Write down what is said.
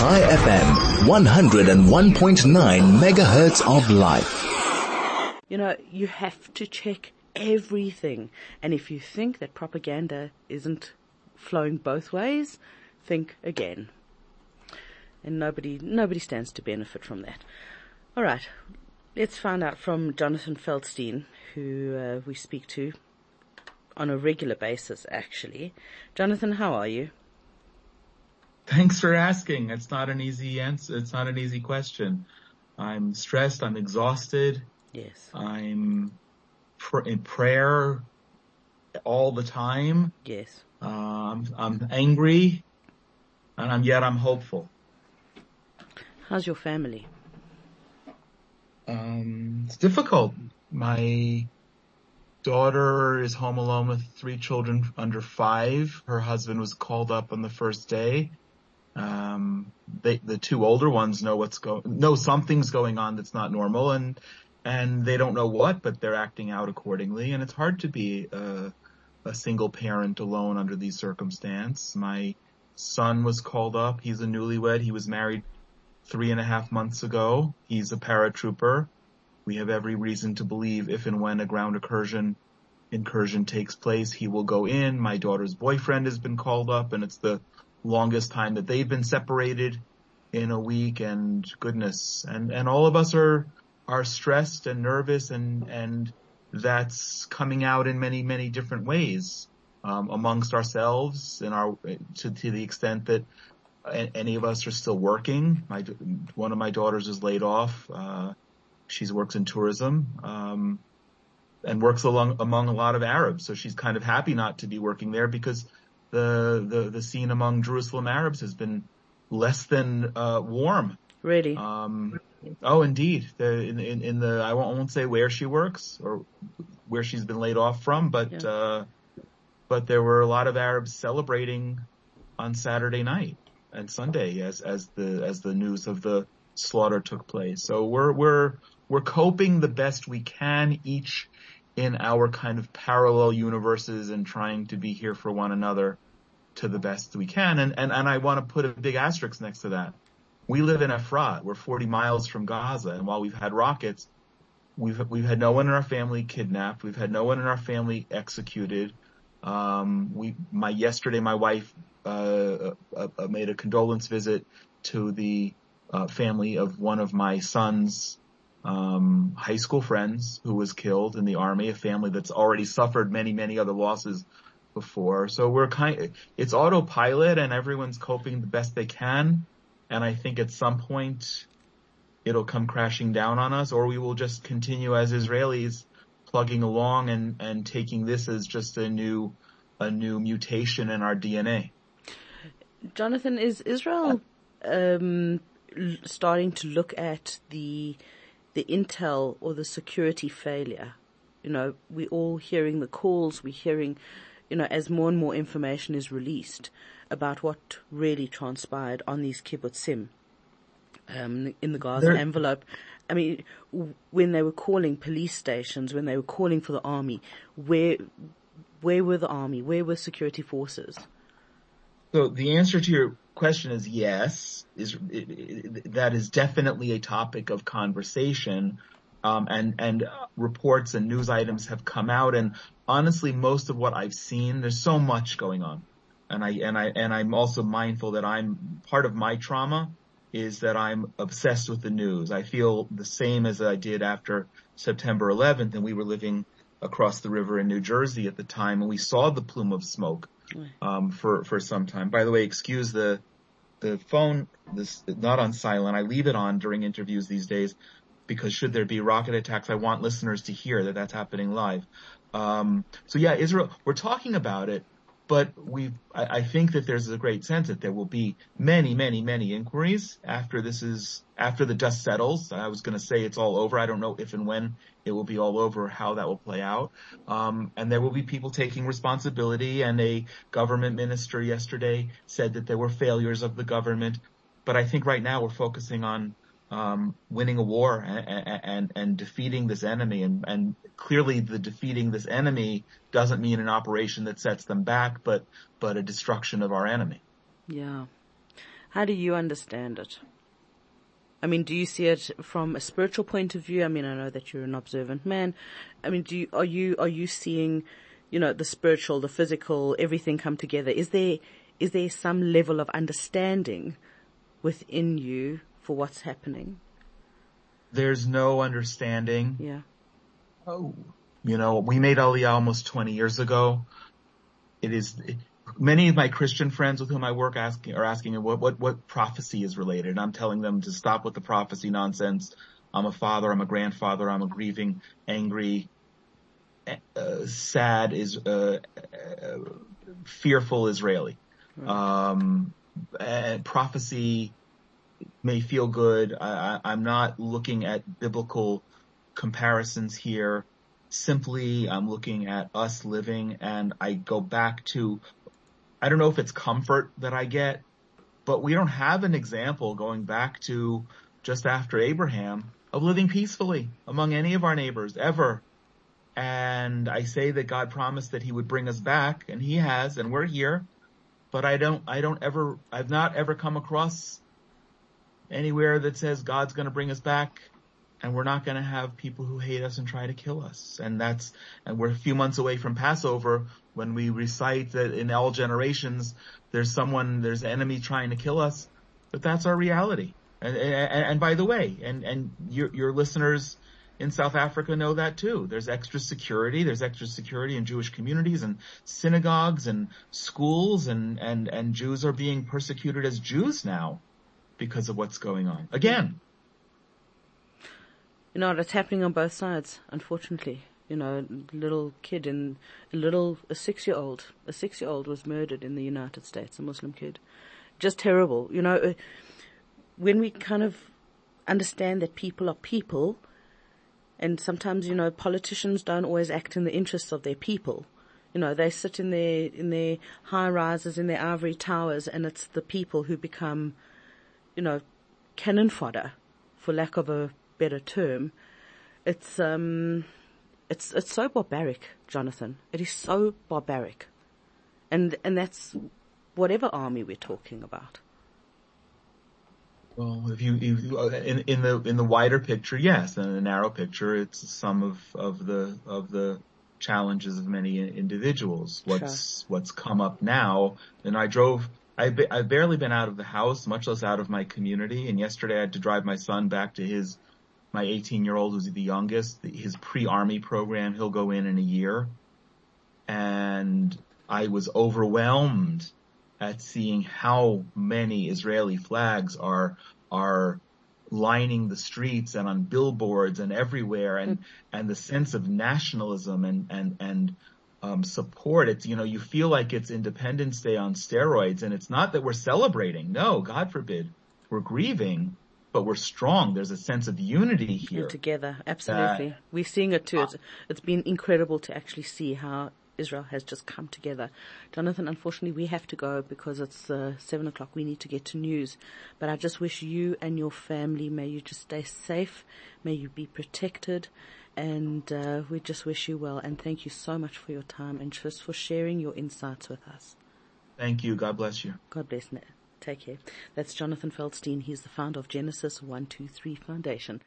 Chai FM, 101.9 megahertz of life. You know, you have to check everything. And if you think that propaganda isn't flowing both ways, think again. And nobody, nobody stands to benefit from that. Alright, let's find out from Jonathan Feldstein, who uh, we speak to on a regular basis actually. Jonathan, how are you? Thanks for asking. It's not an easy answer. It's not an easy question. I'm stressed. I'm exhausted. Yes. I'm pr- in prayer all the time. Yes. Um, I'm angry, and I'm yet I'm hopeful. How's your family? Um, it's difficult. My daughter is home alone with three children under five. Her husband was called up on the first day. Um, they, the two older ones know what's going, know something's going on that's not normal and, and they don't know what, but they're acting out accordingly. And it's hard to be a, a single parent alone under these circumstances. My son was called up. He's a newlywed. He was married three and a half months ago. He's a paratrooper. We have every reason to believe if and when a ground incursion incursion takes place, he will go in. My daughter's boyfriend has been called up and it's the longest time that they've been separated in a week and goodness. And and all of us are are stressed and nervous and and that's coming out in many many different ways um, amongst ourselves and our to to the extent that any of us are still working. My one of my daughters is laid off uh, she works in tourism um, and works along among a lot of Arabs. So she's kind of happy not to be working there because the the the scene among Jerusalem Arabs has been less than uh, warm. Really? Um, oh, indeed. The, in, in, in the I won't, I won't say where she works or where she's been laid off from, but yeah. uh, but there were a lot of Arabs celebrating on Saturday night and Sunday as as the as the news of the slaughter took place. So we're we're we're coping the best we can each in our kind of parallel universes and trying to be here for one another to the best we can. And, and, and I want to put a big asterisk next to that. We live in Efrat. We're 40 miles from Gaza. And while we've had rockets, we've, we've had no one in our family kidnapped. We've had no one in our family executed. Um, we, my, yesterday my wife, uh, uh, uh, made a condolence visit to the, uh, family of one of my son's um, high school friends who was killed in the army, a family that's already suffered many, many other losses before. So we're kind, it's autopilot and everyone's coping the best they can. And I think at some point it'll come crashing down on us or we will just continue as Israelis plugging along and, and taking this as just a new, a new mutation in our DNA. Jonathan, is Israel, um, starting to look at the the intel or the security failure. You know, we're all hearing the calls, we're hearing, you know, as more and more information is released about what really transpired on these kibbutzim, um, in the Gaza there, envelope. I mean, when they were calling police stations, when they were calling for the army, where, where were the army? Where were security forces? So the answer to your question is yes. Is that is definitely a topic of conversation, um, and and reports and news items have come out. And honestly, most of what I've seen, there's so much going on, and I and I and I'm also mindful that I'm part of my trauma is that I'm obsessed with the news. I feel the same as I did after September 11th, and we were living across the river in New Jersey at the time, and we saw the plume of smoke um, for for some time. By the way, excuse the the phone this not on silent. I leave it on during interviews these days because should there be rocket attacks, I want listeners to hear that that's happening live. Um, so yeah, Israel, we're talking about it, but we I, I, think that there's a great sense that there will be many, many, many inquiries after this is, after the dust settles. I was going to say it's all over. I don't know if and when it will be all over, how that will play out. Um, and there will be people taking responsibility and a government minister yesterday said that there were failures of the government. But I think right now we're focusing on um, winning a war and, and, and defeating this enemy. And, and, clearly the defeating this enemy doesn't mean an operation that sets them back, but, but a destruction of our enemy. Yeah. How do you understand it? I mean, do you see it from a spiritual point of view? I mean, I know that you're an observant man. I mean, do you, are you, are you seeing, you know, the spiritual, the physical, everything come together? Is there, is there some level of understanding within you for what's happening? There's no understanding. Yeah. Oh, you know, we made Aliyah almost 20 years ago. It is, many of my Christian friends with whom I work asking, are asking what, what, what prophecy is related. And I'm telling them to stop with the prophecy nonsense. I'm a father, I'm a grandfather, I'm a grieving, angry, uh, sad is, uh, uh, fearful Israeli. Um, and prophecy may feel good. I, I'm not looking at biblical comparisons here. Simply, I'm looking at us living and I go back to I don't know if it's comfort that I get, but we don't have an example going back to just after Abraham of living peacefully among any of our neighbors ever. And I say that God promised that he would bring us back and he has and we're here, but I don't, I don't ever, I've not ever come across anywhere that says God's going to bring us back and we're not going to have people who hate us and try to kill us. And that's, and we're a few months away from Passover when we recite that in all generations, there's someone, there's an enemy trying to kill us, but that's our reality. And, and, and by the way, and, and your, your listeners in South Africa know that too. There's extra security. There's extra security in Jewish communities and synagogues and schools and, and, and Jews are being persecuted as Jews now because of what's going on. Again, you know, it's happening on both sides, unfortunately. You know, a little kid in, a little, a six year old, a six year old was murdered in the United States, a Muslim kid. Just terrible. You know, uh, when we kind of understand that people are people, and sometimes, you know, politicians don't always act in the interests of their people. You know, they sit in their, in their high rises, in their ivory towers, and it's the people who become, you know, cannon fodder, for lack of a better term, it's um, it's it's so barbaric, Jonathan. It is so barbaric, and and that's whatever army we're talking about. Well, if you, if you in in the in the wider picture, yes, in the narrow picture, it's some of of the of the challenges of many individuals. What's sure. what's come up now, and I drove. I've, I've barely been out of the house, much less out of my community. And yesterday I had to drive my son back to his my 18 year old who's the youngest, his pre-army program, he'll go in in a year. And I was overwhelmed at seeing how many Israeli flags are, are lining the streets and on billboards and everywhere and, mm. and the sense of nationalism and, and, and, um, support. It's, you know, you feel like it's Independence Day on steroids and it's not that we're celebrating. No, God forbid. We're grieving but we're strong. There's a sense of unity here. together, absolutely. we're seeing it too. It's, it's been incredible to actually see how Israel has just come together. Jonathan, unfortunately, we have to go because it's uh, seven o'clock. We need to get to news. But I just wish you and your family, may you just stay safe. May you be protected. And uh, we just wish you well. And thank you so much for your time and just for sharing your insights with us. Thank you. God bless you. God bless. Take care. That's Jonathan Feldstein. He's the founder of Genesis 123 Foundation.